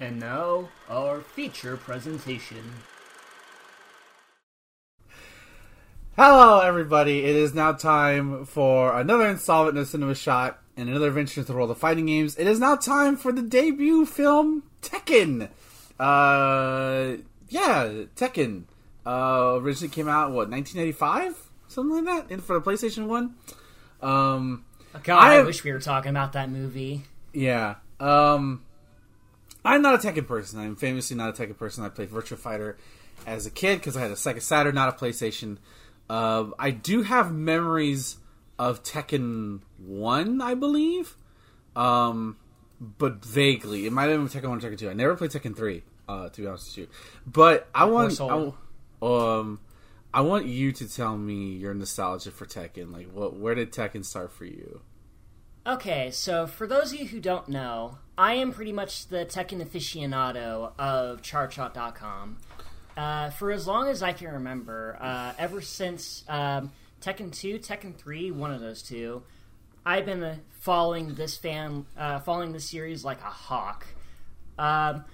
And now, our feature presentation. Hello, everybody. It is now time for another installment of Cinema Shot and another adventure into the world of fighting games. It is now time for the debut film Tekken. Uh, yeah, Tekken. Uh, originally came out what 1985, something like that, and for the PlayStation One. Um, God, I, I wish we were talking about that movie. Yeah. Um, I'm not a Tekken person. I'm famously not a Tekken person. I played Virtua Fighter as a kid because I had a Sega Saturn, not a PlayStation. Uh, I do have memories of Tekken One, I believe, um, but vaguely. It might have been Tekken One, Tekken Two. I never played Tekken Three, uh, to be honest with you. But I want, I, um, I want you to tell me your nostalgia for Tekken. Like, what? Where did Tekken start for you? Okay, so for those of you who don't know, I am pretty much the Tekken aficionado of ChartShot.com. Uh, for as long as I can remember, uh, ever since um, Tekken 2, Tekken 3, one of those two, I've been uh, following this fan, uh, following this series like a hawk. Um,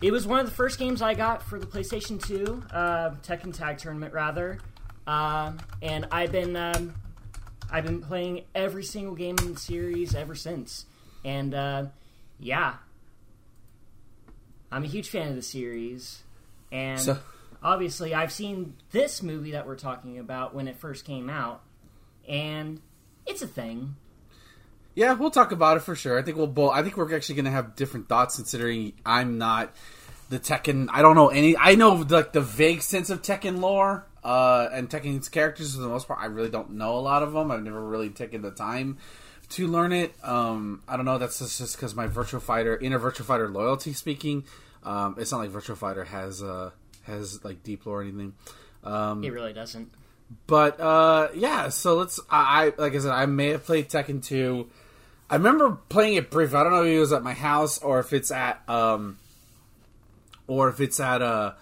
it was one of the first games I got for the PlayStation 2, uh, Tekken Tag Tournament, rather. Um, and I've been um, I've been playing every single game in the series ever since. And uh, yeah, I'm a huge fan of the series. And so, obviously, I've seen this movie that we're talking about when it first came out, and it's a thing. Yeah, we'll talk about it for sure. I think we'll both. I think we're actually going to have different thoughts, considering I'm not the Tekken. I don't know any. I know like the vague sense of Tekken lore uh, and Tekken's characters for the most part. I really don't know a lot of them. I've never really taken the time to learn it. Um, I don't know. That's just because my Virtual Fighter inner Virtual Fighter loyalty speaking. Um, it's not like Virtual Fighter has uh, has like deep lore or anything. Um, it really doesn't. But uh, yeah, so let's. I, I like I said, I may have played Tekken two. I remember playing it briefly. I don't know if it was at my house or if it's at um, or if it's at a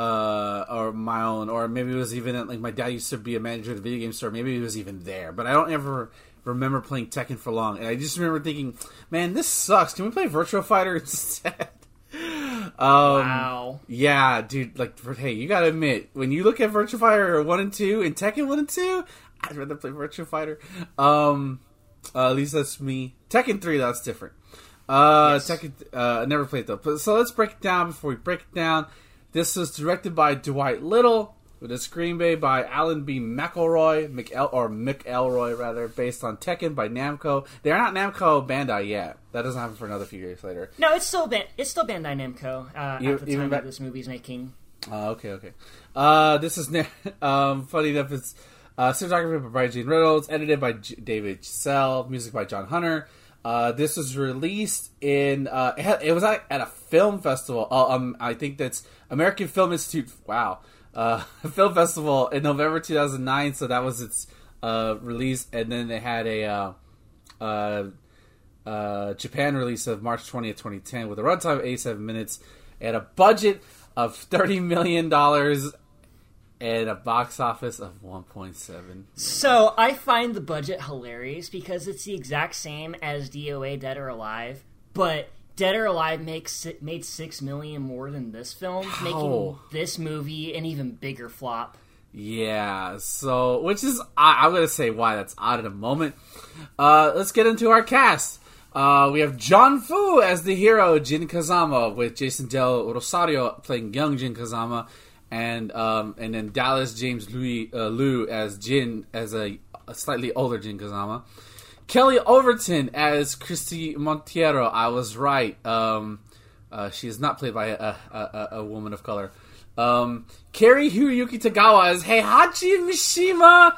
uh, or my own, or maybe it was even at, like my dad used to be a manager of the video game store. Maybe he was even there, but I don't ever remember playing Tekken for long. And I just remember thinking, man, this sucks. Can we play Virtua Fighter instead? um, wow. Yeah, dude. Like, hey, you gotta admit, when you look at Virtua Fighter one and two and Tekken one and two, I'd rather play Virtua Fighter. Um, uh, at least that's me. Tekken three, that's different. Uh, yes. Tekken, uh, I never played though. So let's break it down before we break it down. This was directed by Dwight Little with a screenplay by Alan B. McElroy, McEl- or McElroy rather, based on Tekken by Namco. They're not Namco Bandai yet. That doesn't happen for another few years later. No, it's still ban- it's still Bandai Namco uh, you, at the time ba- that this movie's making. Uh, okay, okay. Uh, this is um, funny enough. It's uh, cinematography by Brian Jean Reynolds, edited by J- David Giselle, music by John Hunter. Uh, this was released in uh, it, had, it, was at, at, a film festival. Uh, um, I think that's American Film Institute. Wow, uh, film festival in November 2009. So that was its uh, release, and then they had a uh, uh, uh, Japan release of March 20th, 2010, with a runtime of 87 minutes and a budget of 30 million dollars and a box office of 1.7. So I find the budget hilarious because it's the exact same as DOA Dead or Alive, but Dead or Alive makes made six million more than this film, How? making this movie an even bigger flop. Yeah, so which is I, am gonna say why that's odd in a moment. Uh, let's get into our cast. Uh, we have Jon Foo as the hero, Jin Kazama, with Jason Del Rosario playing young Jin Kazama, and um, and then Dallas James Louis uh, Liu as Jin as a, a slightly older Jin Kazama. Kelly Overton as Christy Monteiro. I was right. Um, uh, she is not played by a, a, a woman of color. Um, Cary Hiroyuki Tagawa as Heihachi Mishima.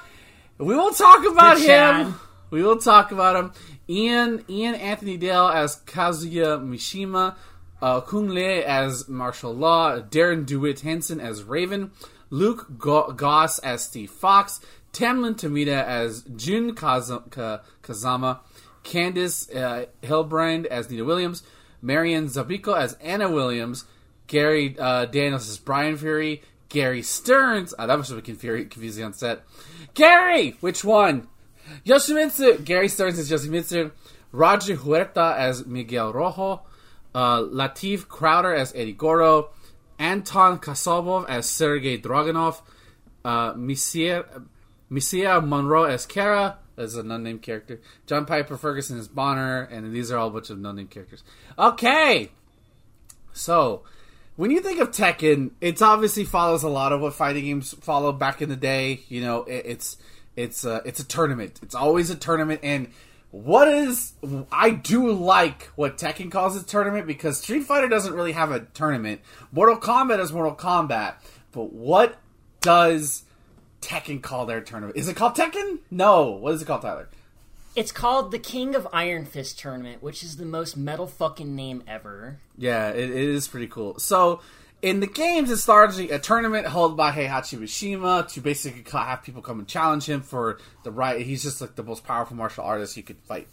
We will talk about him. We will talk about him. Ian Ian Anthony Dale as Kazuya Mishima. Uh, Cung Le as Martial Law. Darren DeWitt Henson as Raven. Luke Goss as Steve Fox. Tamlin Tomita as Jun Kazama, Candice uh, Hillebrand as Nina Williams, Marian Zapico as Anna Williams, Gary uh, Daniels as Brian Fury, Gary Stearns. Oh, that must have been confusing on set. Gary, which one? Yoshimitsu. Gary Stearns as Yoshimitsu. Roger Huerta as Miguel Rojo. Uh, Latif Crowder as Eddie Gordo, Anton Kasabov as Sergei Dragunov, uh, Mircea, Monroe as Kara, as an unnamed character, John Piper Ferguson as Bonner, and these are all a bunch of unnamed characters. Okay, so when you think of Tekken, it obviously follows a lot of what fighting games followed back in the day. You know, it, it's it's a, it's a tournament. It's always a tournament, and what is I do like what Tekken calls a tournament because Street Fighter doesn't really have a tournament. Mortal Kombat is Mortal Kombat, but what does Tekken call their tournament? Is it called Tekken? No. What is it called, Tyler? It's called the King of Iron Fist Tournament, which is the most metal fucking name ever. Yeah, it, it is pretty cool. So, in the games, it's largely a tournament held by Heihachi Mishima to basically have people come and challenge him for the right. He's just like the most powerful martial artist you could fight.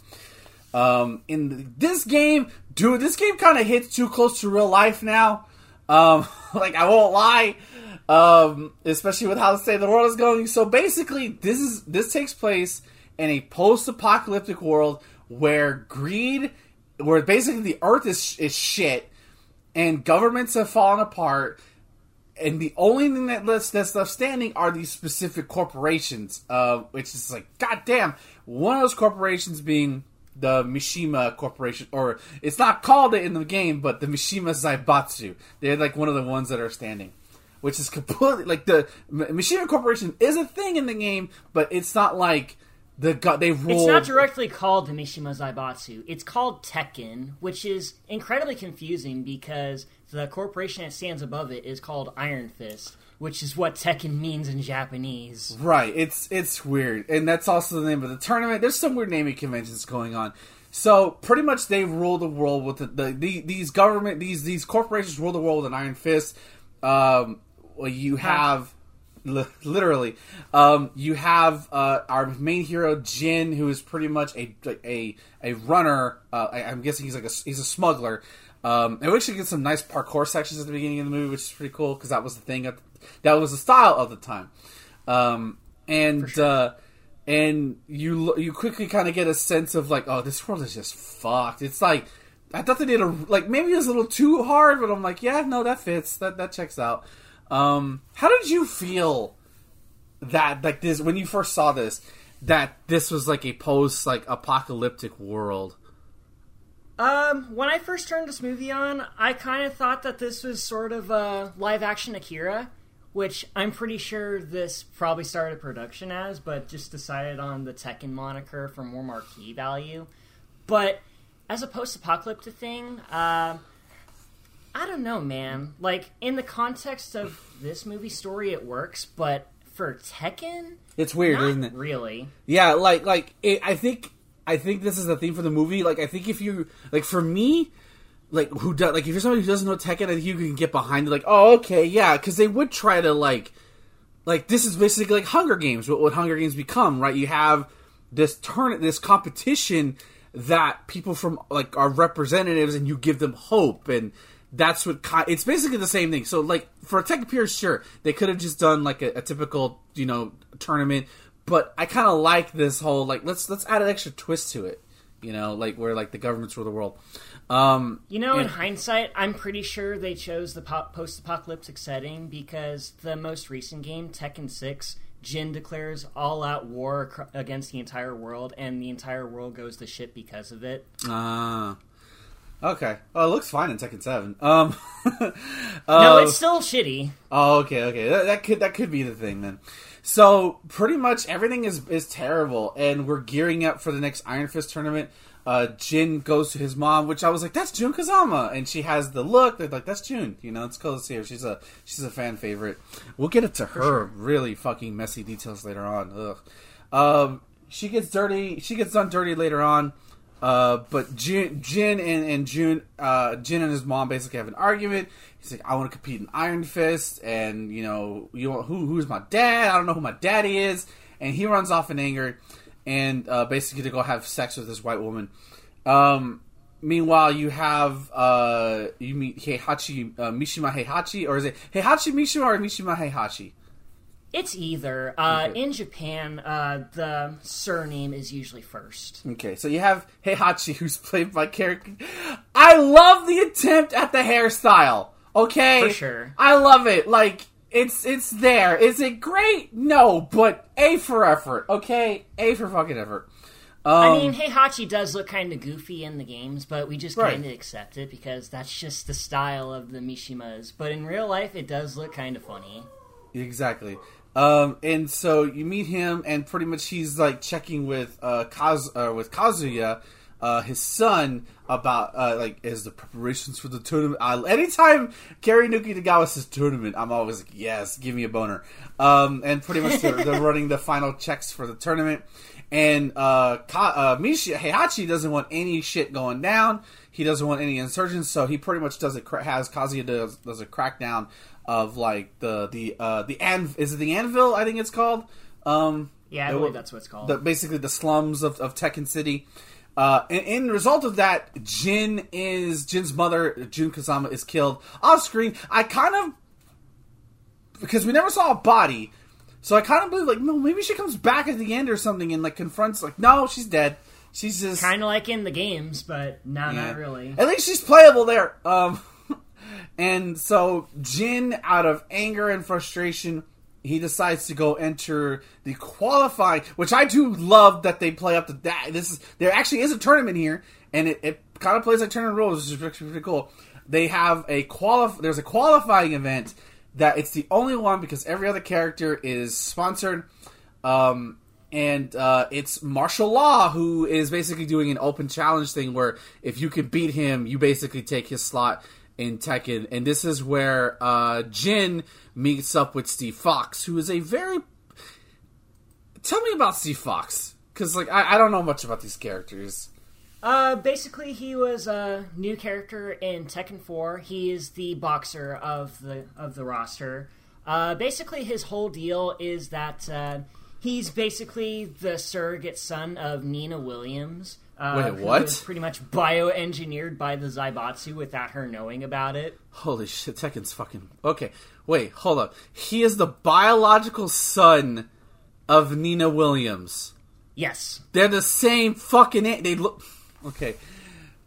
Um, in the, this game, dude, this game kind of hits too close to real life now. Um, like I won't lie, um, especially with how the state of the world is going. So basically, this is this takes place in a post-apocalyptic world where greed, where basically the earth is is shit, and governments have fallen apart, and the only thing that left, that's left standing are these specific corporations. Uh, which is like, goddamn, one of those corporations being the Mishima Corporation, or it's not called it in the game, but the Mishima Zaibatsu. They're like one of the ones that are standing, which is completely like the Mishima Corporation is a thing in the game, but it's not like the they ruled. It's not directly called the Mishima Zaibatsu. It's called Tekken, which is incredibly confusing because the corporation that stands above it is called Iron Fist, which is what Tekken means in Japanese. Right. It's it's weird, and that's also the name of the tournament. There's some weird naming conventions going on. So pretty much they rule the world with the, the, the these government these these corporations rule the world with an iron fist. Um, well, you have literally. Um, you have uh, our main hero Jin, who is pretty much a a a runner. Uh, I, am guessing he's like a he's a smuggler. Um, and we actually get some nice parkour sections at the beginning of the movie, which is pretty cool because that was the thing. At the, that was the style of the time. Um, and sure. uh, and you you quickly kind of get a sense of like, oh, this world is just fucked. It's like I thought they did a like maybe it was a little too hard, but I'm like, yeah, no, that fits. That that checks out. Um, how did you feel that like this when you first saw this that this was like a post like apocalyptic world? Um, when I first turned this movie on, I kind of thought that this was sort of a live action Akira, which I'm pretty sure this probably started production as, but just decided on the Tekken moniker for more marquee value. But as a post apocalyptic thing, uh, I don't know, man. Like in the context of this movie story, it works, but for Tekken, it's weird, isn't it? Really? Yeah, like like it, I think I think this is the theme for the movie. Like I think if you like for me, like who does like if you're somebody who doesn't know Tekken, I think you can get behind it. Like oh okay yeah, because they would try to like like this is basically like Hunger Games. What would Hunger Games become? Right? You have this turn this competition that people from like are representatives and you give them hope and that's what it's basically the same thing. So like for Tekken Pure, sure they could have just done like a, a typical you know tournament, but I kind of like this whole like let's let's add an extra twist to it. You know, like where like the governments rule the world. Um, you know, and, in hindsight, I'm pretty sure they chose the post-apocalyptic setting because the most recent game, Tekken Six, Jin declares all-out war against the entire world, and the entire world goes to shit because of it. Ah. Uh, Okay. Oh, it looks fine in Tekken Seven. Um, uh, no, it's still shitty. Oh, okay, okay. That, that, could that could be the thing then. So pretty much everything is is terrible, and we're gearing up for the next Iron Fist tournament. Uh, Jin goes to his mom, which I was like, "That's Jun Kazama," and she has the look. They're like, "That's Jun." You know, it's cool to see her. She's a she's a fan favorite. We'll get it to her sure. really fucking messy details later on. Ugh. Um, she gets dirty. She gets done dirty later on. Uh, but Jin, Jin and, and June, uh, Jin and his mom basically have an argument. He's like, "I want to compete in Iron Fist, and you know, you want, who who's my dad? I don't know who my daddy is." And he runs off in anger, and uh, basically to go have sex with this white woman. Um, meanwhile, you have uh, you meet Heihachi uh, Mishima Heihachi, or is it Heihachi Mishima or Mishima Heihachi? It's either. Uh, okay. In Japan, uh, the surname is usually first. Okay, so you have Heihachi, who's played by character. I love the attempt at the hairstyle. Okay, For sure. I love it. Like it's it's there. Is it great? No, but A for effort. Okay, A for fucking effort. Um, I mean, Heihachi does look kind of goofy in the games, but we just kind of accept it because that's just the style of the Mishimas. But in real life, it does look kind of funny. Exactly. Um, and so you meet him, and pretty much he's like checking with uh, Kaz uh, with Kazuya, uh, his son, about uh, like is the preparations for the tournament. I, anytime Karinuki Tagawa says tournament, I'm always like, yes, give me a boner. Um, and pretty much they're, they're running the final checks for the tournament. And uh, Ka- uh, Mishi Heihachi doesn't want any shit going down. He doesn't want any insurgents, so he pretty much does it. Has Kazuya does, does a crackdown of like the the uh, the an is it the anvil? I think it's called. Um, Yeah, I believe that's what it's called. the, basically the slums of, of Tekken City. Uh, and in result of that, Jin is Jin's mother, Jun Kazama, is killed off screen. I kind of because we never saw a body, so I kind of believe like no, maybe she comes back at the end or something and like confronts like no, she's dead. She's just kind of like in the games, but no, yeah. not really. At least she's playable there. Um, and so Jin, out of anger and frustration, he decides to go enter the qualifying, which I do love that they play up to that. This is there actually is a tournament here, and it, it kind of plays like tournament rules, which is pretty, pretty cool. They have a qualif- There's a qualifying event that it's the only one because every other character is sponsored. Um, and uh, it's martial law who is basically doing an open challenge thing where if you can beat him, you basically take his slot in Tekken. And this is where uh, Jin meets up with Steve Fox, who is a very. Tell me about Steve Fox, because like I, I don't know much about these characters. Uh, basically, he was a new character in Tekken 4. He is the boxer of the of the roster. Uh, basically, his whole deal is that uh, he's basically the surrogate son of Nina Williams. Uh, Wait, what? pretty much bioengineered by the Zaibatsu without her knowing about it. Holy shit, Tekken's fucking okay. Wait, hold up. He is the biological son of Nina Williams. Yes. They're the same fucking. a- They look. Okay,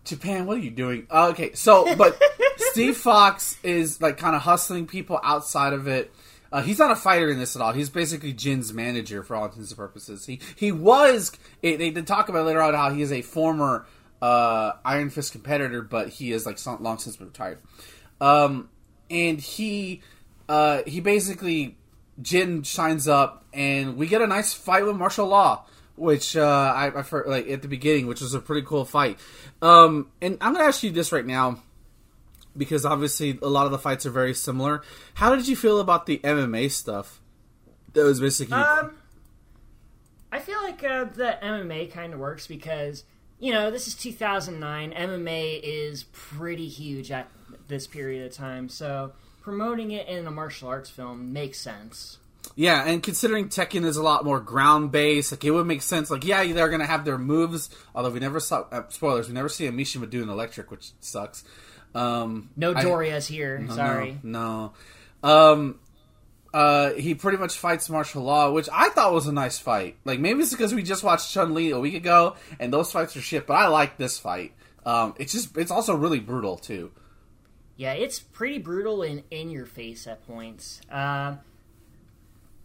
Japan, what are you doing? Uh, okay, so but Steve Fox is like kind of hustling people outside of it. Uh, he's not a fighter in this at all. He's basically Jin's manager for all intents and purposes. He he was. It, they did talk about later on how he is a former uh, Iron Fist competitor, but he is like long since retired. Um, and he uh, he basically Jin shines up, and we get a nice fight with martial law, which uh, I, I heard, like at the beginning, which was a pretty cool fight. Um, and I'm gonna ask you this right now because obviously a lot of the fights are very similar. How did you feel about the MMA stuff? That was basically Um, I feel like uh, the MMA kind of works because you know this is 2009. MMA is pretty huge at this period of time, so promoting it in a martial arts film makes sense. Yeah, and considering Tekken is a lot more ground based, like it would make sense. Like, yeah, they're gonna have their moves. Although we never saw uh, spoilers, we never see a Mishima do an electric, which sucks. Um, No I- Doria's here. no, Sorry. no. no. Um, uh, he pretty much fights martial law, which I thought was a nice fight. Like maybe it's because we just watched Chun Li a week ago, and those fights are shit. But I like this fight. Um, it's just it's also really brutal too. Yeah, it's pretty brutal and in your face at points. Um,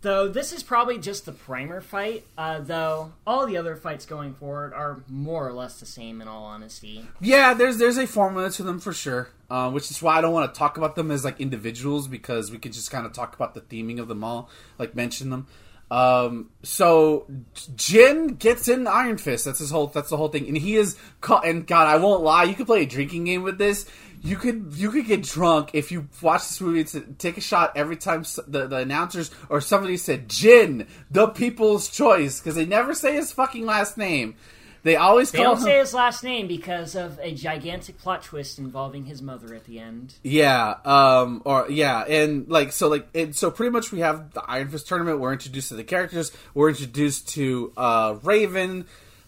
though this is probably just the primer fight. Uh, though all the other fights going forward are more or less the same. In all honesty. Yeah, there's there's a formula to them for sure, uh, which is why I don't want to talk about them as like individuals because we can just kind of talk about the theming of them all, like mention them. Um, so Jin gets in Iron Fist. That's his whole. That's the whole thing, and he is. Caught, and God, I won't lie. You could play a drinking game with this. You could you could get drunk if you watch this movie. To take a shot every time the, the announcers or somebody said Jin, the people's choice, because they never say his fucking last name. They always They don't him. say his last name because of a gigantic plot twist involving his mother at the end. Yeah, um, or yeah, and like so, like and so, pretty much we have the Iron Fist tournament. We're introduced to the characters. We're introduced to uh, Raven,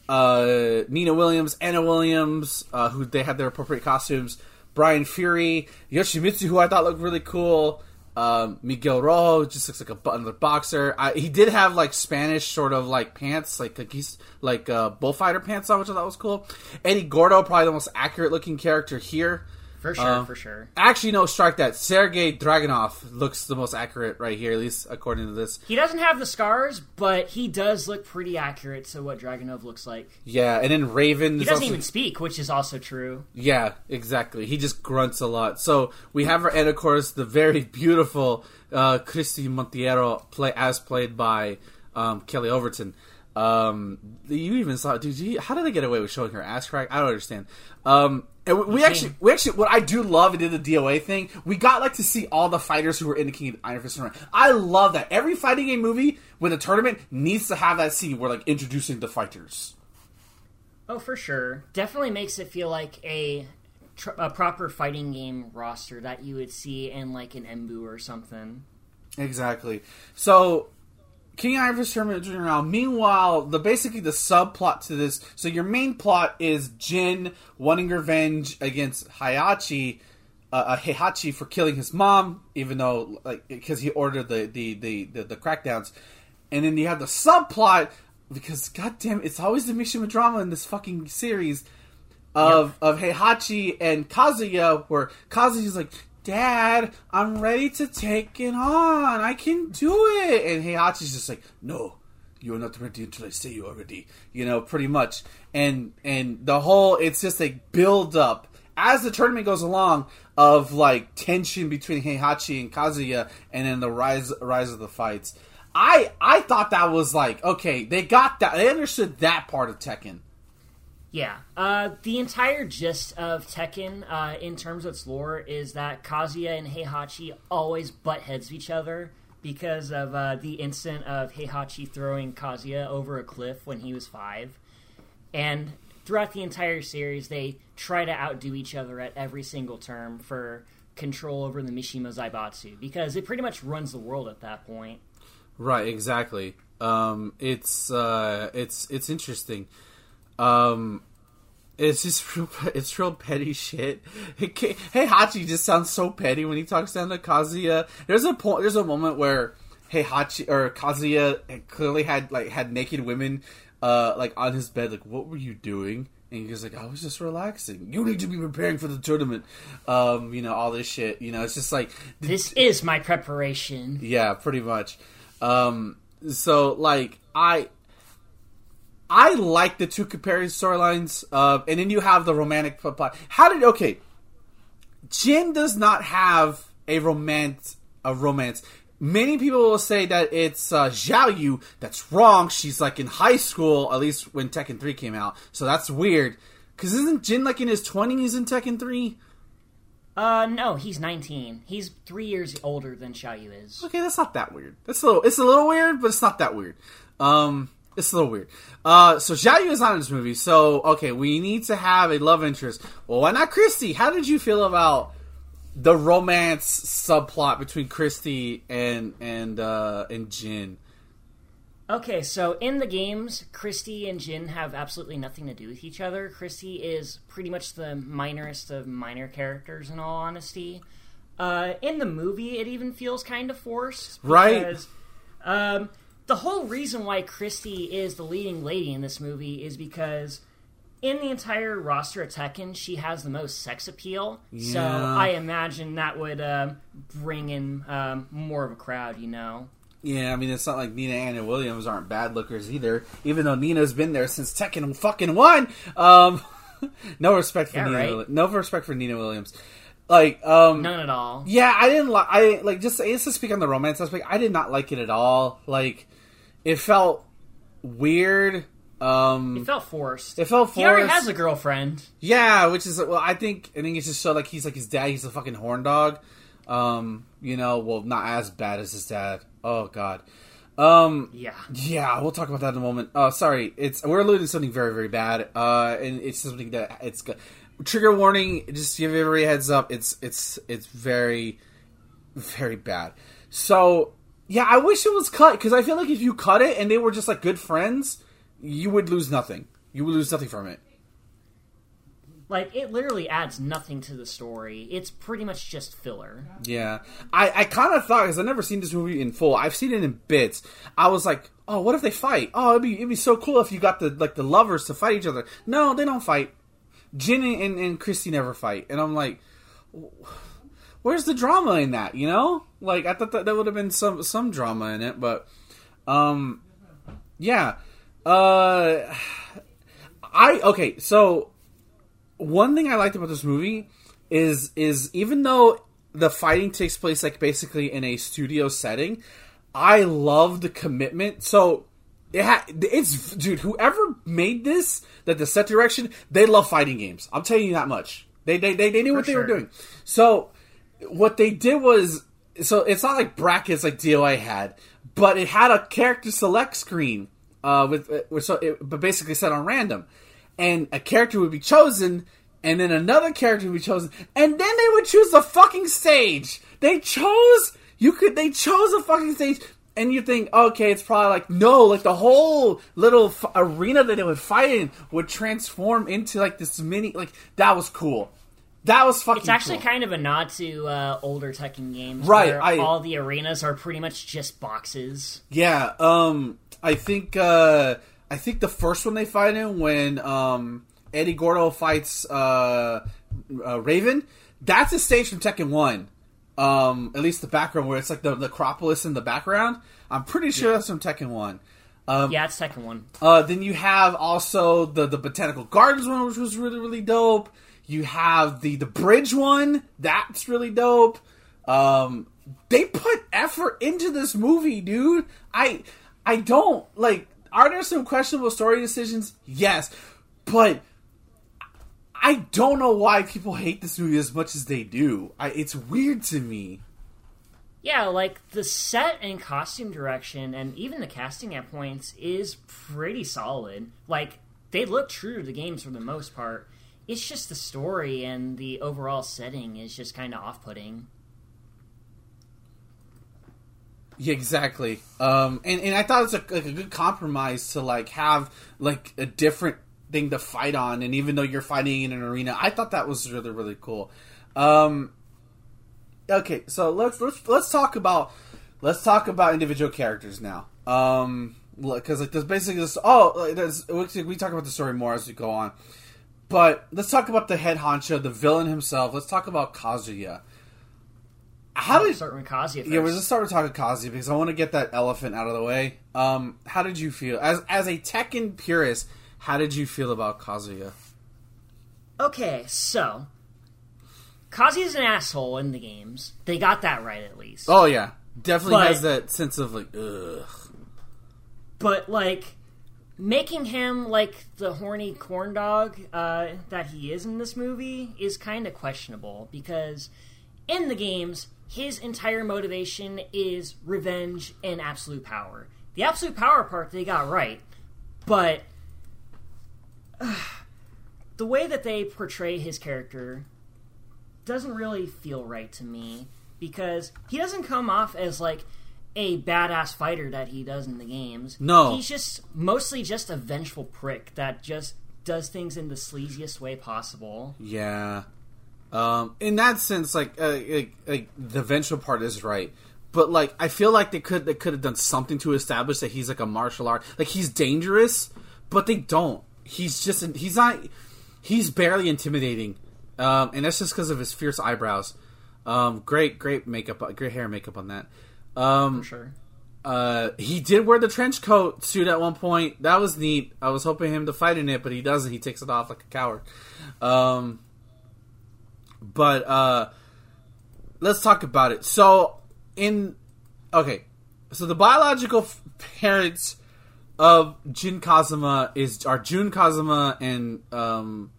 uh, Nina Williams, Anna Williams, uh, who they had their appropriate costumes. Brian Fury, Yoshimitsu, who I thought looked really cool. Um, Miguel Rojo just looks like a another boxer. I, he did have like Spanish sort of like pants, like like he's like uh, bullfighter pants on, which I thought was cool. Eddie Gordo, probably the most accurate looking character here. For sure, Uh, for sure. Actually, no, strike that. Sergei Dragunov looks the most accurate right here, at least according to this. He doesn't have the scars, but he does look pretty accurate to what Dragunov looks like. Yeah, and then Raven. He is doesn't also- even speak, which is also true. Yeah, exactly. He just grunts a lot. So we have her, and of course, the very beautiful uh, Christy Monteiro, play as played by um, Kelly Overton. Um, you even saw, dude. You, how did they get away with showing her ass crack? I don't understand. Um, and we, we actually, we actually, what I do love, and did the DOA thing. We got like to see all the fighters who were in the King of Iron Fist tournament. I love that. Every fighting game movie with a tournament needs to have that scene where like introducing the fighters. Oh, for sure. Definitely makes it feel like a, tr- a proper fighting game roster that you would see in like an Embu or something. Exactly. So, King Fist tournament around. Meanwhile, the basically the subplot to this. So your main plot is Jin wanting revenge against Hayachi, uh, uh, Heihachi for killing his mom, even though like because he ordered the the, the the the crackdowns, and then you have the subplot because goddamn, it's always the Mishima drama in this fucking series of of Heihachi and Kazuya, where Kazuya's like, "Dad, I'm ready to take it on. I can do it," and Heihachi's just like, "No, you are not ready until I say you are ready." You know, pretty much. And and the whole it's just a build up as the tournament goes along of like tension between Heihachi and Kazuya, and then the rise rise of the fights. I I thought that was like okay, they got that, they understood that part of Tekken. Yeah. Uh, the entire gist of Tekken, uh, in terms of its lore, is that Kazuya and Heihachi always butt heads each other because of uh, the incident of Heihachi throwing Kazuya over a cliff when he was five. And throughout the entire series, they try to outdo each other at every single term for control over the Mishima Zaibatsu because it pretty much runs the world at that point. Right, exactly. Um, it's uh, it's it's interesting. Um, it's just real, it's real petty shit. Hey, Hachi just sounds so petty when he talks down to Kazuya. There's a point. There's a moment where Heihachi or Kazuya clearly had like had naked women uh like on his bed. Like, what were you doing? And he's like, I was just relaxing. You need to be preparing for the tournament. Um, you know, all this shit. You know, it's just like This is my preparation. yeah, pretty much. Um, so like I I like the two comparing storylines, uh, and then you have the romantic plot. How did okay? Jin does not have a romance. A romance. Many people will say that it's uh, Xiao Yu. That's wrong. She's like in high school, at least when Tekken Three came out. So that's weird. Because isn't Jin like in his twenties in Tekken Three? Uh, no, he's 19. He's three years older than Xiaoyu is. Okay, that's not that weird. That's a little. It's a little weird, but it's not that weird. Um, it's a little weird. Uh, so Xiao Yu is not in this movie. So okay, we need to have a love interest. Well, why not Christy? How did you feel about the romance subplot between Christy and and uh, and Jin? Okay, so in the games, Christy and Jin have absolutely nothing to do with each other. Christy is pretty much the minorest of minor characters, in all honesty. Uh, in the movie, it even feels kind of forced. Right. Um, the whole reason why Christy is the leading lady in this movie is because in the entire roster of Tekken, she has the most sex appeal. So I imagine that would um, bring in um, more of a crowd, you know? Yeah, I mean it's not like Nina Anna Williams aren't bad lookers either. Even though Nina's been there since Tekken fucking one. Um, no respect for Yeah, Nina. right. No respect for Nina Williams. Like, um, None at all. Yeah, I didn't like. I like just just to speak on the romance aspect. I did not like it at all. Like, it felt weird. Um, It felt forced. it felt forced. He already has a girlfriend. yeah, which is well, I think I think it's just so like he's like his dad. He's a fucking horn dog. Um, you know, well, not as bad as his dad. Oh God. Um, Yeah. yeah, we'll talk about that in a moment. Uh, sorry, it's we're alluding to something very, very bad. Uh, and it's something that it's trigger warning. Just give everybody a heads up. It's it's it's very, very bad. So yeah, I wish it was cut because I feel like if you cut it and they were just like good friends, you would lose nothing. You would lose nothing from it. Like it literally adds nothing to the story. It's pretty much just filler. Yeah, I, I kind of thought because I've never seen this movie in full. I've seen it in bits. I was like, oh, what if they fight? Oh, it'd be it'd be so cool if you got the like the lovers to fight each other. No, they don't fight. Jin and, and Christy never fight, and I'm like, where's the drama in that? You know, like I thought that there would have been some some drama in it, but um, yeah, uh, I okay. So one thing I liked about this movie is is even though the fighting takes place like basically in a studio setting, I love the commitment. So it ha- it's dude, whoever made this, that the set direction, they love fighting games. I'm telling you that much. They they they, they knew For what they sure. were doing. So what they did was so it's not like brackets like DOA had, but it had a character select screen uh, with, uh, with so it, but basically set on random, and a character would be chosen, and then another character would be chosen, and then they would choose the fucking stage. They chose you could they chose a fucking stage. And you think, okay, it's probably like no, like the whole little f- arena that they would fight in would transform into like this mini, like that was cool. That was fucking. It's actually cool. kind of a nod to uh, older Tekken games, Right, Where I- all the arenas are pretty much just boxes. Yeah, um, I think uh, I think the first one they fight in when um, Eddie Gordo fights uh, uh, Raven, that's a stage from Tekken One. Um, at least the background where it's like the, the Acropolis in the background. I'm pretty sure that's from Tekken One. Um, Yeah, it's Tekken one. Uh, then you have also the the botanical gardens one, which was really really dope. You have the the bridge one, that's really dope. Um, they put effort into this movie, dude. I I don't like. Are there some questionable story decisions? Yes, but I don't know why people hate this movie as much as they do. I, it's weird to me. Yeah, like the set and costume direction, and even the casting at points is pretty solid. Like they look true to the games for the most part. It's just the story and the overall setting is just kind of off-putting. Yeah, exactly. Um, and, and I thought it's a, like a good compromise to like have like a different thing to fight on, and even though you're fighting in an arena, I thought that was really really cool. Um, okay, so let's let's let's talk about let's talk about individual characters now. Um, because like there's basically this. Oh, there's we we talk about the story more as we go on, but let's talk about the head honcho, the villain himself. Let's talk about Kazuya. How did start with Kazuya first. yeah, we're just start with talking Kazuya because I want to get that elephant out of the way. Um, how did you feel as as a Tekken purist? How did you feel about Kazuya? Okay, so Kazuya's an asshole in the games. They got that right at least. Oh yeah, definitely But- has that sense of like ugh. But like making him like the horny corn dog uh, that he is in this movie is kind of questionable because in the games his entire motivation is revenge and absolute power. The absolute power part they got right, but the way that they portray his character doesn't really feel right to me because he doesn't come off as like a badass fighter that he does in the games. No. He's just mostly just a vengeful prick that just does things in the sleaziest way possible. Yeah. Um, in that sense, like, uh, like, like the vengeful part is right, but like I feel like they could they could have done something to establish that he's like a martial art, like he's dangerous, but they don't. He's just he's not he's barely intimidating, um, and that's just because of his fierce eyebrows. Um, great, great makeup, great hair makeup on that. Um, For sure. uh, he did wear the trench coat suit at one point. That was neat. I was hoping him to fight in it, but he doesn't. He takes it off like a coward. Um, but uh, let's talk about it. So, in okay, so the biological f- parents of Jin Kazuma is are Jun Kazuma and um,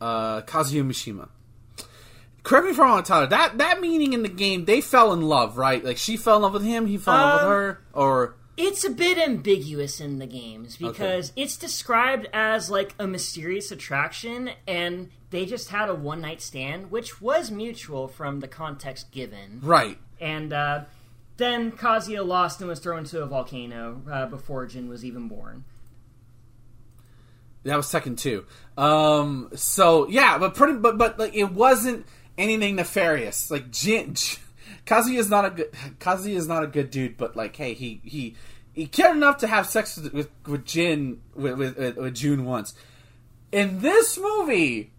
uh, Kazuya Mishima. Correct me if I'm wrong, Tyler. That that meaning in the game, they fell in love, right? Like she fell in love with him, he fell in love with Um, her, or It's a bit ambiguous in the games because it's described as like a mysterious attraction and they just had a one night stand, which was mutual from the context given. right? And uh, then Kazuya lost and was thrown into a volcano uh, before Jin was even born. That was second two. Um, so yeah, but pretty, but but like it wasn't anything nefarious. Like Jin, Kazuya is not a good Kazuya is not a good dude, but like, hey, he he he cared enough to have sex with with, with Jin with, with with June once. In this movie,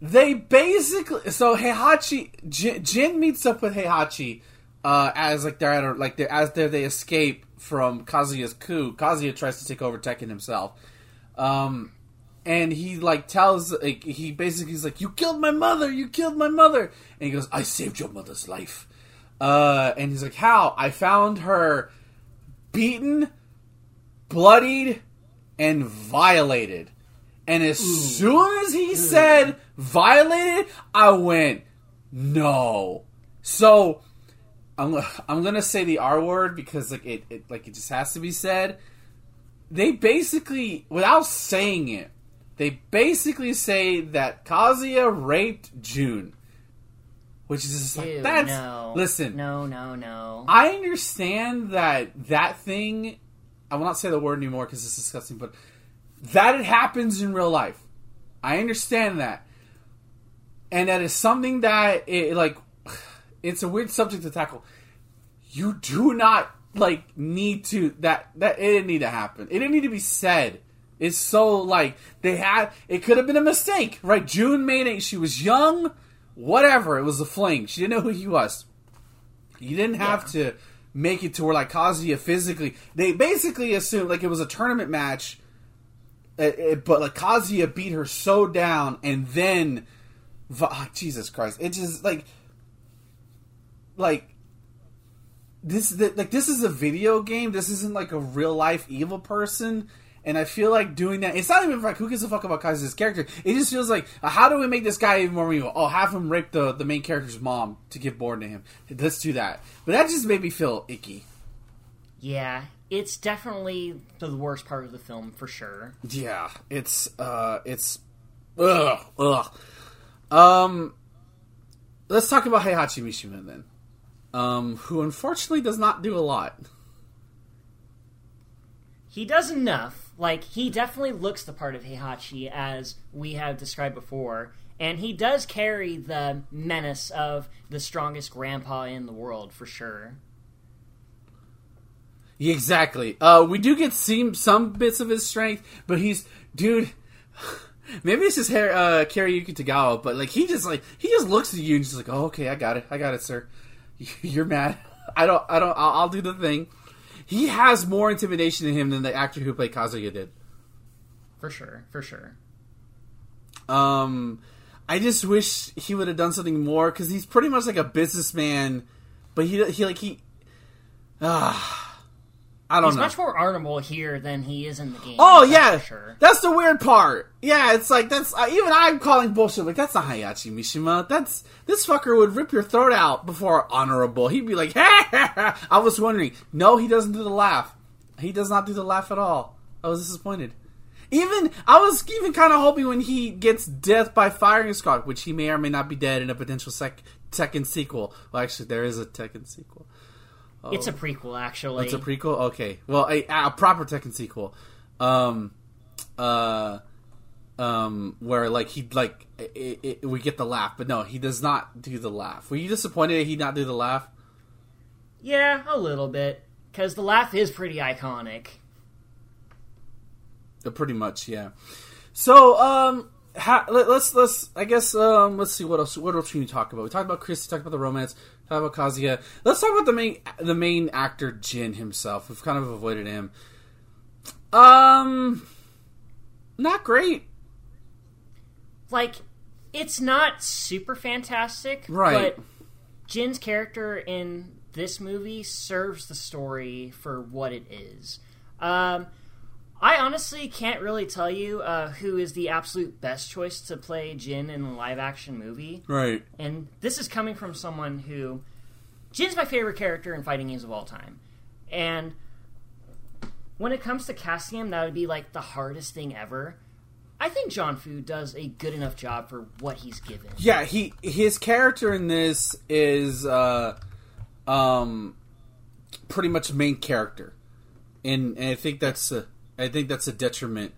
they basically so Heihachi Jin, Jin meets up with Heihachi uh, as like they're at a, like they're, as they they escape from Kazuya's coup. Kazuya tries to take over Tekken himself. Um, and he like tells like he basically is like you killed my mother! You killed my mother! And he goes i saved your mother's life. Uh and he's like how? I found her beaten bloodied and violated. And as Ooh. soon as he Ooh. said violated i went no. So i'm i'm gonna say the r word because like it, it like it just has to be said. They basically without saying it they basically say that Kazuya raped June. Which is just like Ew, that's no. listen. No, no, no. I understand that that thing I will not say the word anymore because it's disgusting, but that it happens in real life. I understand that. And that is something that it like it's a weird subject to tackle. You do not like need to that that it didn't need to happen. It didn't need to be said is so like they had it could have been a mistake, right? June made it. She was young, whatever. It was a fling. She didn't know who he was. You didn't have yeah. to make it to where like Kazuya physically. They basically assumed like it was a tournament match, it, uh, it, uh, but like Kazuya beat her so down, and then oh, Jesus Christ, it just like like this like this is a video game. This isn't like a real life evil person. And I feel like doing that. It's not even like who gives a fuck about Kaiser's character. It just feels like uh, how do we make this guy even more evil? Oh, have him rape the the main character's mom to give born to him. Let's do that. But that just made me feel icky. Yeah, it's definitely the worst part of the film for sure. Yeah, it's uh, it's ugh ugh. Um, let's talk about Heihachi Mishima then, um, who unfortunately does not do a lot. He does enough like he definitely looks the part of Heihachi as we have described before, and he does carry the menace of the strongest grandpa in the world for sure. Exactly. Uh, we do get some some bits of his strength, but he's dude. Maybe it's just hair, uh, Kariyuki Tagawa, but like he just like he just looks at you and just like, oh, okay, I got it, I got it, sir. You're mad. I don't, I don't. I'll, I'll do the thing he has more intimidation in him than the actor who played Kazuya did. For sure, for sure. Um, I just wish he would have done something more because he's pretty much like a businessman, but he he like he. Ah. Uh, I don't He's know. much more honorable here than he is in the game. Oh yeah, sure. That's the weird part. Yeah, it's like that's uh, even I'm calling bullshit. Like that's not Heihachi Mishima. That's this fucker would rip your throat out before honorable. He'd be like, I was wondering. No, he doesn't do the laugh. He does not do the laugh at all. I was disappointed. Even I was even kind of hoping when he gets death by firing squad, which he may or may not be dead in a potential sec- Tekken sequel. Well, actually, there is a Tekken sequel. Oh. It's a prequel, actually. It's a prequel. Okay, well, a, a proper Tekken sequel, um, uh, um, where like he like it, it, we get the laugh, but no, he does not do the laugh. Were you disappointed he not do the laugh? Yeah, a little bit, because the laugh is pretty iconic. Uh, pretty much, yeah. So, um, ha, let, us let's I guess um, let's see what else what else can we talk about. We talked about Chris, we talked about the romance. About Kazuya. Let's talk about the main the main actor Jin himself. We've kind of avoided him. Um, not great. Like, it's not super fantastic, right? But Jin's character in this movie serves the story for what it is. Um, I honestly can't really tell you uh, who is the absolute best choice to play Jin in a live action movie. Right. And this is coming from someone who. Jin's my favorite character in fighting games of all time. And when it comes to casting him, that would be like the hardest thing ever. I think Jon Foo does a good enough job for what he's given. Yeah, he his character in this is uh um pretty much main character. And, and I think that's a I think that's a detriment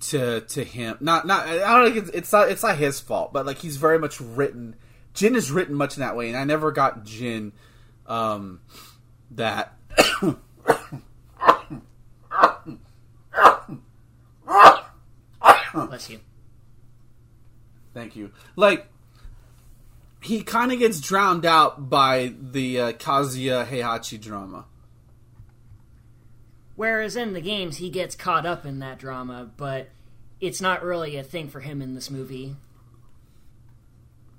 to to him. Not not I don't think it's, it's not it's not his fault, but like he's very much written. Jin is written much in that way, and I never got Jin um, that. Bless you. Thank you. Like he kind of gets drowned out by the uh, Kazuya Heihachi drama. Whereas in the games, he gets caught up in that drama, but it's not really a thing for him in this movie.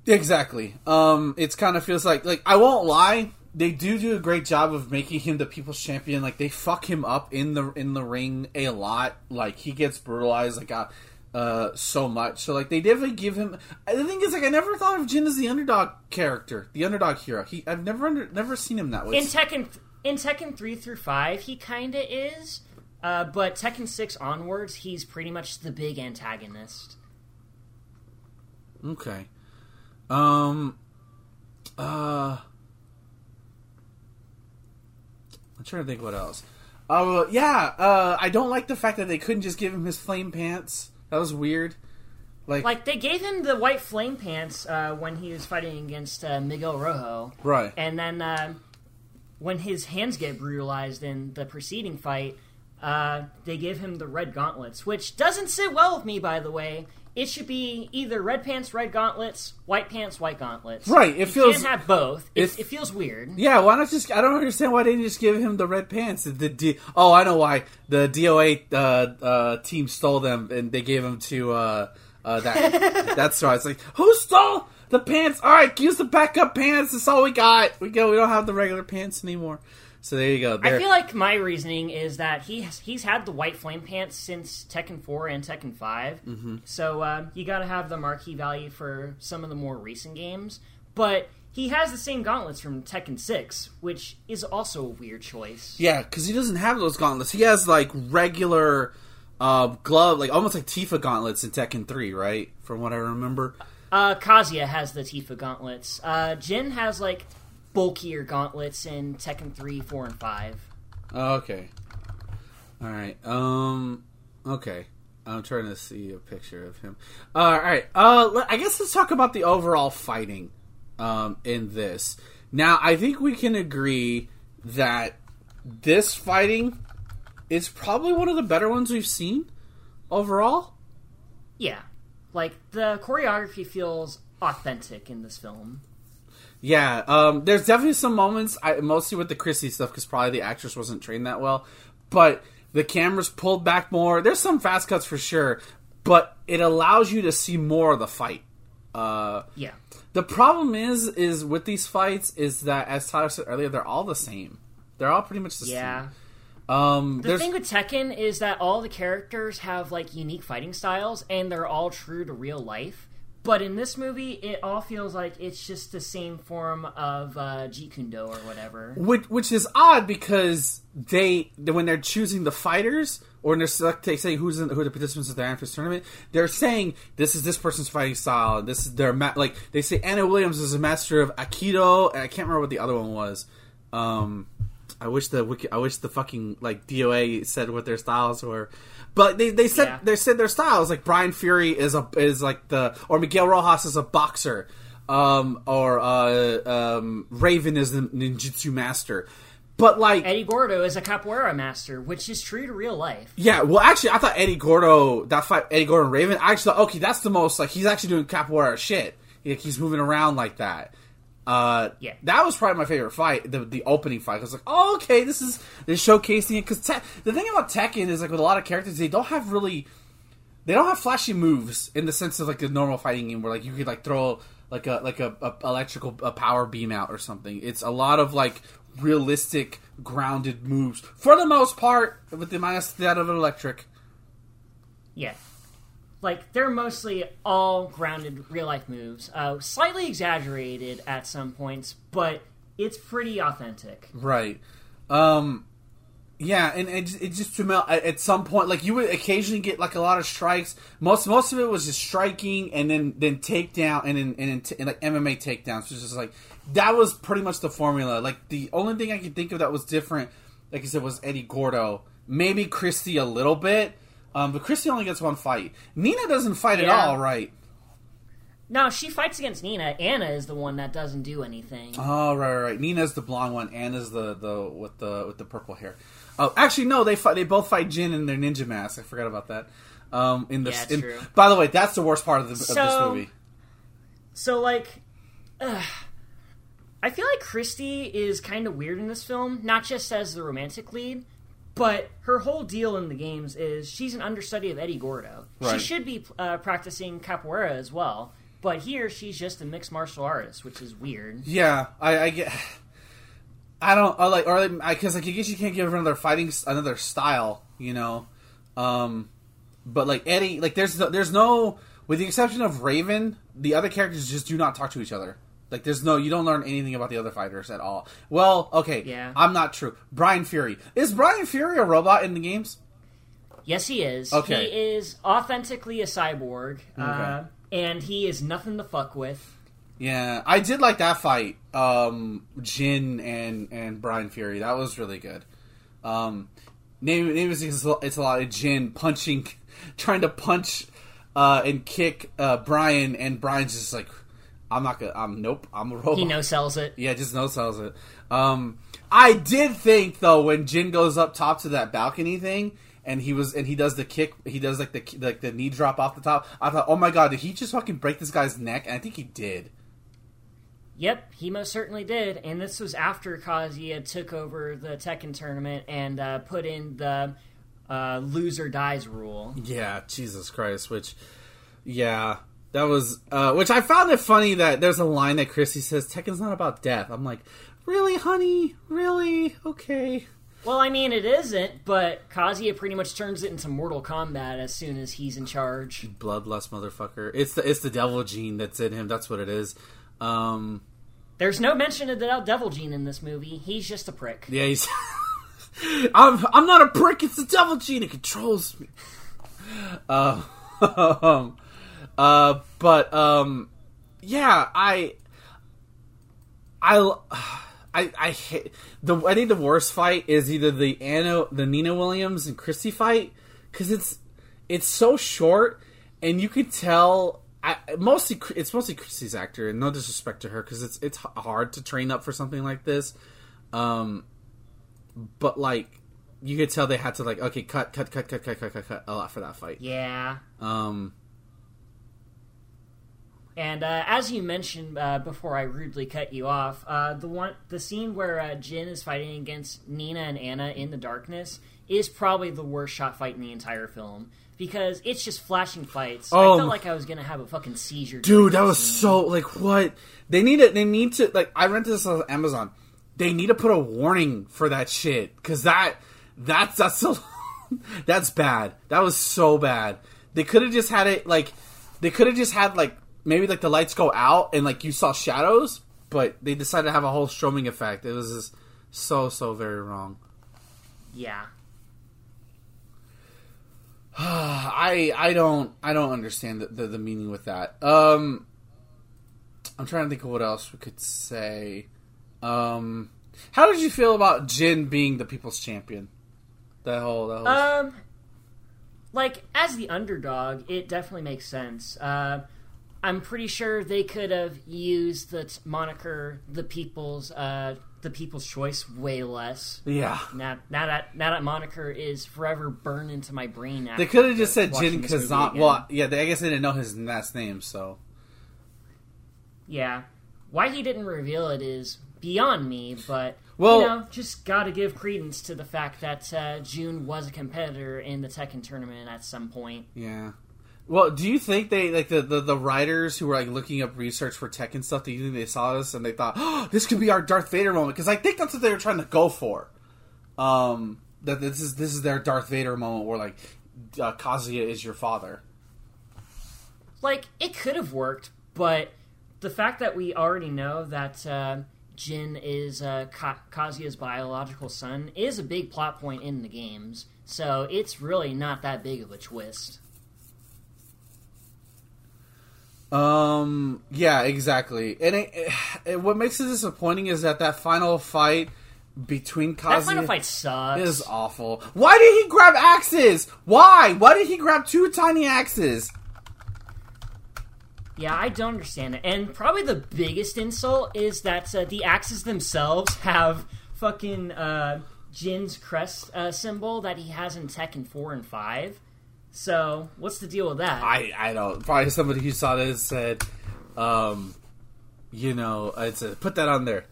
Exactly. Um, it's kind of feels like like I won't lie. They do do a great job of making him the people's champion. Like they fuck him up in the in the ring a lot. Like he gets brutalized like uh, uh so much. So like they definitely give him. The thing is like I never thought of Jin as the underdog character, the underdog hero. He I've never under, never seen him that way. In Tekken, in Tekken three through five, he kind of is, uh, but Tekken six onwards, he's pretty much the big antagonist. Okay. Um. Uh. I'm trying to think what else. Uh, yeah. Uh, I don't like the fact that they couldn't just give him his flame pants. That was weird. Like, Like they gave him the white flame pants uh, when he was fighting against uh, Miguel Rojo, right. and then uh, when his hands get brutalized in the preceding fight, uh, they give him the red gauntlets, which doesn't sit well with me, by the way. It should be either red pants, red gauntlets, white pants, white gauntlets. Right, it you feels- can't have both. It, it feels weird. Yeah, why not just? I don't understand why they didn't just give him the red pants. The, D, oh, I know why. The DOA uh, uh, team stole them and they gave them to uh, uh, that. that's right. It's like who stole the pants? All right, use the backup pants. That's all we got. We go. We don't have the regular pants anymore. So there you go. I feel like my reasoning is that he has, he's had the white flame pants since Tekken 4 and Tekken 5. Mm-hmm. So uh, you got to have the marquee value for some of the more recent games. But he has the same gauntlets from Tekken 6, which is also a weird choice. yeah, because he doesn't have those gauntlets. He has like regular uh, glove, like almost like Tifa gauntlets in Tekken Three, right? From what I remember. Uh, Kazuya has the Tifa gauntlets. Uh, Jin has like bulkier gauntlets in Tekken 3, 4, and 5. Okay. All right. Um. Okay. I'm trying to see a picture of him. Uh, all right. Uh, I guess let's talk about the overall fighting. Um, in this. Now, I think we can agree that this fighting is probably one of the better ones we've seen overall. Yeah. Like, the choreography feels authentic in this film. Yeah, um, there's definitely some moments, I, mostly with the Christy stuff, because probably the actress wasn't trained that well. But the camera's pulled back more. There's some fast cuts for sure, but it allows you to see more of the fight. Uh, Yeah. the problem is, is with these fights, is that as Tyler said earlier, they're all the same. They're all pretty much the Yeah. same. Um, The thing with Tekken is that all the characters have like unique fighting styles and they're all true to real life. But in this movie, it all feels like it's just the same form of uh, Jeet Kune Do or whatever. which which is odd because they when they're choosing the fighters or when they're select, they say who's in, who the participants of the Anfis tournament, they're saying this is this person's fighting style. and This is their ma- like they say Anna Williams is a master of Aikido, and I can't remember what the other one was. Um, I wish the wiki, I wish the fucking like DOA said what their styles were, but they, they said Yeah. they said their styles like Brian Fury is a is like the or Miguel Rojas is a boxer, um, or uh, um, Raven is the ninjutsu master. But like, Eddie Gordo is a capoeira master, which is true to real life. yeah, well, actually, I thought Eddie Gordo that fight Eddie Gordo and Raven. I actually thought, okay, that's the most like he's actually doing capoeira shit. Like he's moving around like that. Uh, Yeah. that was probably my favorite fight, the the opening fight. I was like, oh, okay, this is they're showcasing it because te- the thing about Tekken is like with a lot of characters, they don't have really, they don't have flashy moves in the sense of like the normal fighting game where like you could like throw like a like a, a electrical a power beam out or something. It's a lot of like realistic grounded moves for the most part, with the minus that of electric. Yeah. Like, they're mostly all grounded real life moves. Uh, slightly exaggerated at some points, but it's pretty authentic. Right. Um yeah, and it, it just to melt at, some point, like you would occasionally get like a lot of strikes. Most most of it was just striking and then then takedown and then and, then and like MMA takedowns. Which is like that was pretty much the formula. Like the only thing I could think of that was different, like I said, was Eddie Gordo. Maybe Christy a little bit, Um, but Christy only gets one fight. Nina doesn't fight at all, right? No, she fights against Nina. Anna is the one that doesn't do anything. Oh, right, right, right. Nina's the blonde one. Anna's the the with the with the purple hair. Oh, actually, no. They fight. They both fight Jin in their ninja mask. I forgot about that. Um, in this, Yeah, in- true. by the way, that's the worst part of, the, of this movie. So like, ugh, I feel like Christy is kind of weird in this film, not just as the romantic lead, but her whole deal in the games is she's an understudy of Eddie Gordo. Right. She should be uh, practicing capoeira as well, but here she's just a mixed martial artist, which is weird. Yeah, I, I get. I don't I like or like, because like I guess you can't give her another fighting another style, you know. Um, but like Eddie, like there's no, there's no with the exception of Raven, the other characters just do not talk to each other. Like there's no you don't learn anything about the other fighters at all. Well, okay, Yeah. I'm not true. Brian Fury is Brian Fury a robot in the games? Yes, he is. Okay. He is authentically a cyborg, uh, and he is nothing to fuck with. Yeah, I did like that fight. Um, Jin and and Brian Fury. That was really good. Um, name name is it's a lot of Jin punching, trying to punch uh, and kick uh, Brian, and Brian's just like, I'm not gonna. I'm nope. I'm a robot. He no sells it. Yeah, just no sells it. Um, I did think though when Jin goes up top to that balcony thing, and he was and he does the kick, he does like the like the knee drop off the top. I thought, oh my god, did he just fucking break this guy's neck? And I think he did. Yep, he most certainly did. And this was after Kazuya took over the Tekken tournament and uh, put in the uh, loser dies rule. Yeah, Jesus Christ. Which, yeah, that was. Uh, which I found it funny that there's a line that Christy says, "Tekken's not about death." I'm like, really, honey? Really? Okay. Well, I mean, it isn't, but Kazuya pretty much turns it into Mortal Kombat as soon as he's in charge. Bloodlust motherfucker. It's the it's the devil gene that's in him. That's what it is. Um, There's no mention of the Devil Gene in this movie. He's just a prick. yeah, he's. I'm I'm not a prick. It's the devil gene. It controls me. Uh, um, uh, but um, yeah, I, I, I, I hate the. I think the worst fight is either the Anna, the Nina Williams and Christy fight because it's it's so short and you could tell. I, mostly, it's mostly Christy's actor, and no disrespect to her, because it's it's hard to train up for something like this. Um, but like, you could tell they had to like, okay, cut, cut, cut, cut, cut, cut, cut, cut a lot for that fight. Yeah. Um, And uh, as you mentioned uh, before, I rudely cut you off. Uh, the one, the scene where uh, Jin is fighting against Nina and Anna in the darkness is probably the worst shot fight in the entire film because it's just flashing fights. Oh. I felt like I was gonna have a fucking seizure. dude, that was scene. so like what they need it. They need to like. I rented this on Amazon. They need to put a warning for that shit because that that's that's so that's bad. That was so bad. They could have just had it like they could have just had like maybe like the lights go out and like you saw shadows, but they decided to have a whole stroming effect. It was just so so very wrong. Yeah. I I don't I don't understand the, the, the meaning with that. Um, I'm trying to think of what else we could say. Um, how did you feel about Jin being the people's champion? That whole that whole Um, like as the underdog, it definitely makes sense. Uh, I'm pretty sure they could have used the t- moniker "the people's," uh, the people's choice way less. yeah. Now, now that now that moniker is forever burned into my brain. They could have just said Jin Kazama. Well, yeah, they, I guess they didn't know his last name, so yeah. Why he didn't reveal it is beyond me, but Well- you know, just got to give credence to the fact that uh, Jun was a competitor in the Tekken tournament at some point. yeah. Well, do you think they like the, the, the writers who were like looking up research for Tekken and stuff? Do you think they saw this and they thought, oh, this could be our Darth Vader moment? Because I think that's what they were trying to go for. Um, that this is this is their Darth Vader moment where like uh, Kazuya is your father. like it could have worked, but the fact that we already know that uh, Jin is uh, Ka- Kazuya's biological son is a big plot point in the games, so it's really not that big of a twist. Um. Yeah. Exactly. And it, it, what makes it disappointing is that that final fight between That final fight sucks. It is awful. Why did he grab axes? Why? Why did he grab two tiny axes? Yeah, I don't understand it. And probably the biggest insult is that uh, the axes themselves have fucking uh, Jin's crest uh, symbol that he has in Tekken 4 and 5. So, what's the deal with that? I I don't. Probably somebody who saw this said, um, you know, it's a, put that on there.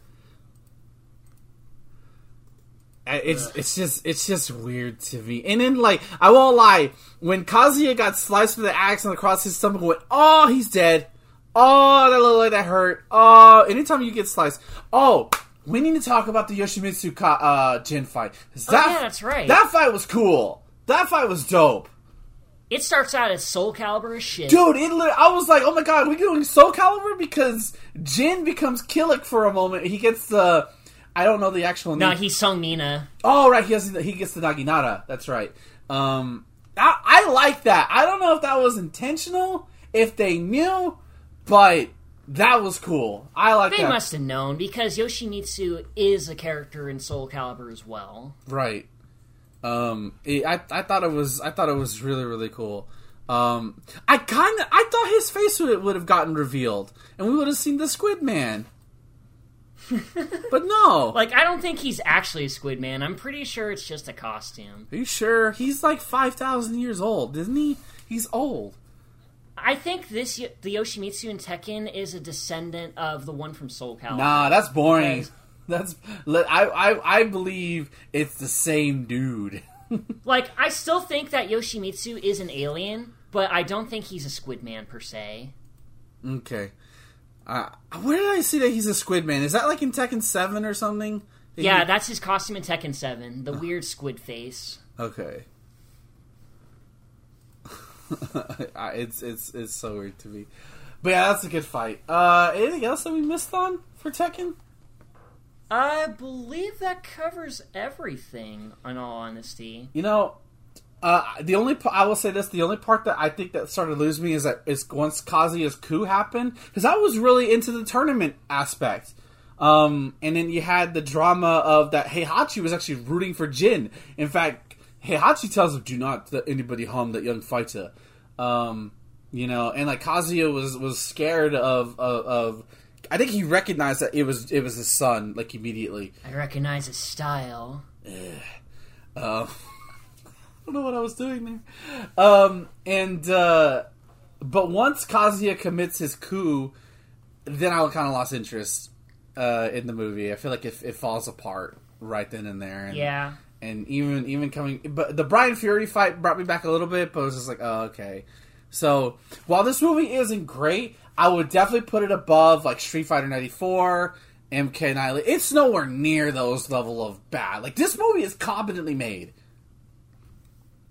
It's it's just it's just weird to me. And then like I won't lie, when Kazuya got sliced with the axe and across his stomach, went, oh, he's dead. Oh, that looked like that hurt. Oh, anytime you get sliced, oh, we need to talk about the Yoshimitsu Ka- uh, Jin fight. 'Cause That, Oh, yeah, that's right. That fight was cool. That fight was dope. It starts out as Soul Calibur as shit. Dude, it I was like, oh my god, we doing Soul Calibur because Jin becomes Kilik for a moment. He gets the, I don't know the actual no, name. he's Seong Mi-na. oh right, he has he gets the Naginata. That's right. Um, I, I like that. I don't know if that was intentional, if they knew, but that was cool. I like that. They that. must have known because Yoshimitsu is a character in Soul Calibur as well. Right. Um, it- I I thought it was I thought it was really really cool. Um, I kind of I thought his face would would have gotten revealed, and we would have seen the Squid Man. but no. Like, I don't think he's actually a Squid Man. I'm pretty sure it's just a costume. Are you sure? He's like five thousand years old, isn't he? He's old. I think this the Yoshimitsu in Tekken is a descendant of the one from Soul Calibur. Nah, that's boring. Yes. That's I I I believe it's the same dude. Like, I still think that Yoshimitsu is an alien, but I don't think he's a Squid Man per se. okay. Uh, where did I see that he's a Squid Man? Is that like in Tekken Seven or something? That Yeah, he- that's his costume in Tekken 7, the weird squid face. Okay. It's it's it's so weird to me, but yeah, that's a good fight. Uh, anything else that we missed on for Tekken? I believe that covers everything, in all honesty. You know, uh, the only I will say this: the only part that I think that started to lose me is that is once Kazuya's coup happened because I was really into the tournament aspect. Um, and then you had the drama of that Heihachi was actually rooting for Jin. In fact, Heihachi tells him, "Do not let anybody harm that young fighter." Um, you know, and like Kazuya was was scared of, of of. I think he recognized that it was it was his son like immediately. I recognize his style. Uh, I don't know what I was doing there. Um, and uh, but once Kazuya commits his coup, then I kind of lost interest uh, in the movie. I feel like it, it falls apart right then and there. And, Yeah. and even even coming, but the Brian Fury fight brought me back a little bit. But it was just like, oh, okay. So while this movie isn't great, I would definitely put it above like Street Fighter '94, MK Annihilate. It's nowhere near those level of bad. Like this movie is competently made.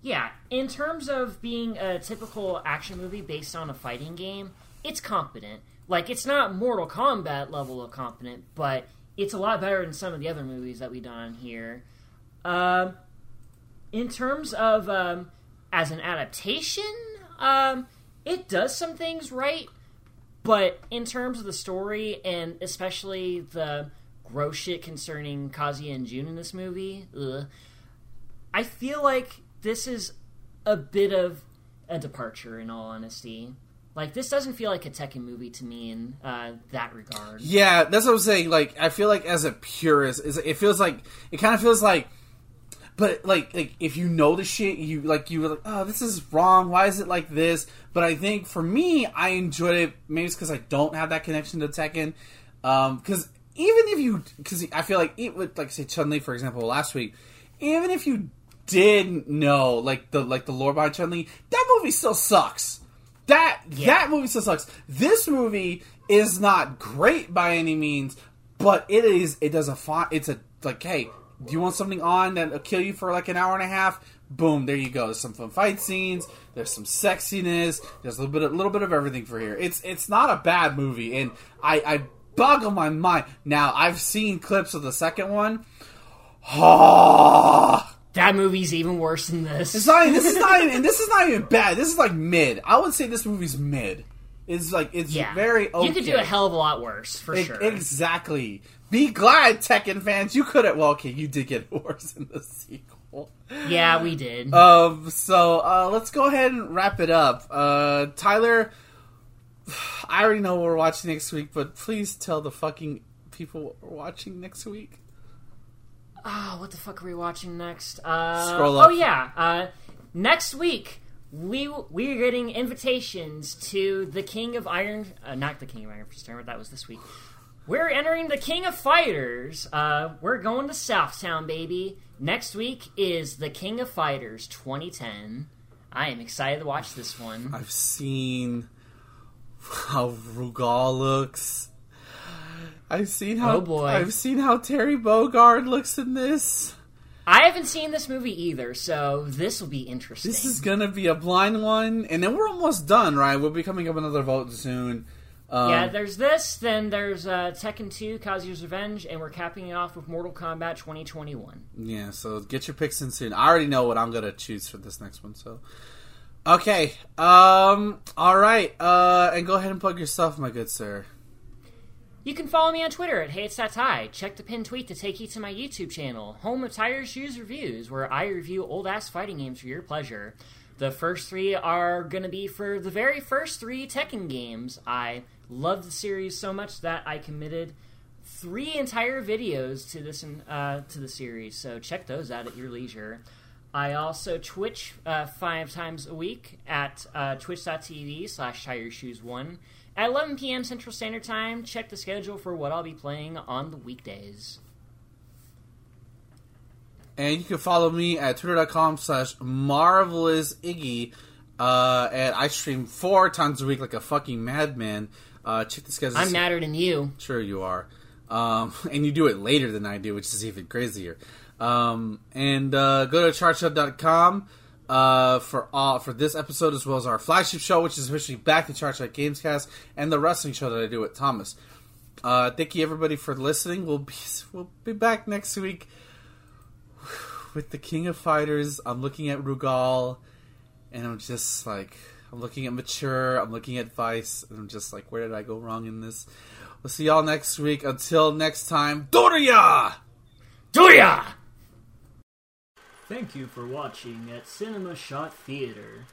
Yeah, in terms of being a typical action movie based on a fighting game, it's competent. Like, it's not Mortal Kombat level of competent, but it's a lot better than some of the other movies that we've done here. Um, in terms of um, as an adaptation, um, it does some things right, but in terms of the story and especially the gross shit concerning Kazuya and Jun in this movie, ugh, I feel like this is a bit of a departure, in all honesty. Like this doesn't feel like a Tekken movie to me in uh, that regard. Yeah, that's what I'm saying. Like, I feel like as a purist, it feels like it kind of feels like, but like, like if you know the shit, you like you were like, oh, this is wrong. Why is it like this? But I think for me, I enjoyed it. Maybe it's because I don't have that connection to Tekken. Um, because even if you, because I feel like it would, like say Chun Li for example, last week, even if you did know like the like the lore behind Chun Li, that movie still sucks. That that movie still sucks. This movie is not great by any means, but it is. It does a fine. It's a like, hey, do you want something on that'll kill you for like an hour and a half? Boom, there you go. There's some fun fight scenes. There's some sexiness. There's a little bit, a little bit of everything for here. It's it's not a bad movie, and I I boggle my mind. Now I've seen clips of the second one. Ah. That movie's even worse than this. It's not. This is not. Even, and this is not even bad. This is like mid. I would say this movie's mid. It's like it's Yeah, very okay. You could do a hell of a lot worse for E- sure. Exactly. Be glad, Tekken fans. You could have. Well, okay, you did get worse in the sequel. Yeah, we did. Um. So uh, let's go ahead and wrap it up. Uh, Tyler, I already know what we're watching next week, but please tell the fucking people we're watching next week. Oh, what the fuck are we watching next? Uh, Scroll up. Oh yeah, uh, next week we we are getting invitations to the King of Iron, uh, not the King of Iron Fist. That was this week. We're entering the King of Fighters. Uh, we're going to Southtown, baby. Next week is the King of Fighters 2010. I am excited to watch this one. I've seen how Rugal looks. I've seen how Oh, boy. I've seen how Terry Bogard looks in this. I haven't seen this movie either, so this will be interesting. This is gonna be a blind one, and then we're almost done, right? We'll be coming up another vote soon. Um, Yeah, there's this, then there's uh, Tekken 2, Kazuya's Revenge, and we're capping it off with Mortal Kombat 2021. yeah. So get your picks in soon. I already know what I'm gonna choose for this next one. So, okay, um, all right, uh, and go ahead and plug yourself, my good sir. You can follow me on Twitter at Hey It's That Tie. Check the pinned tweet to take you to my YouTube channel, home of Tire Shoes Reviews, where I review old ass fighting games for your pleasure. The first three are going to be for the very first three Tekken games. I love the series so much that I committed three entire videos to this uh, to the series. So check those out at your leisure. I also Twitch uh, five times a week at uh, twitch.tv slash tire shoes one at 11 p.m. Central Standard Time. Check the schedule for what I'll be playing on the weekdays. And you can follow me at twitter.com slash marvelous iggy. Uh, and I stream four times a week like a fucking madman. Uh, check the schedule. I'm madder than you. Sure you are. Um, and you do it later than I do, which is even crazier. Um, and uh, go to chartshow.com uh, for all for this episode as well as our flagship show, which is officially back to Chartshow Gamescast, and the wrestling show that I do with Thomas. Uh, thank you everybody for listening. We'll be we'll be back next week with the King of Fighters. I'm looking at Rugal, and I'm just like I'm looking at Mature. I'm looking at Vice, and I'm just like, where did I go wrong in this? We'll see y'all next week. Until next time, Doria! Do ya! Thank you for watching at Cinema Shot Theater.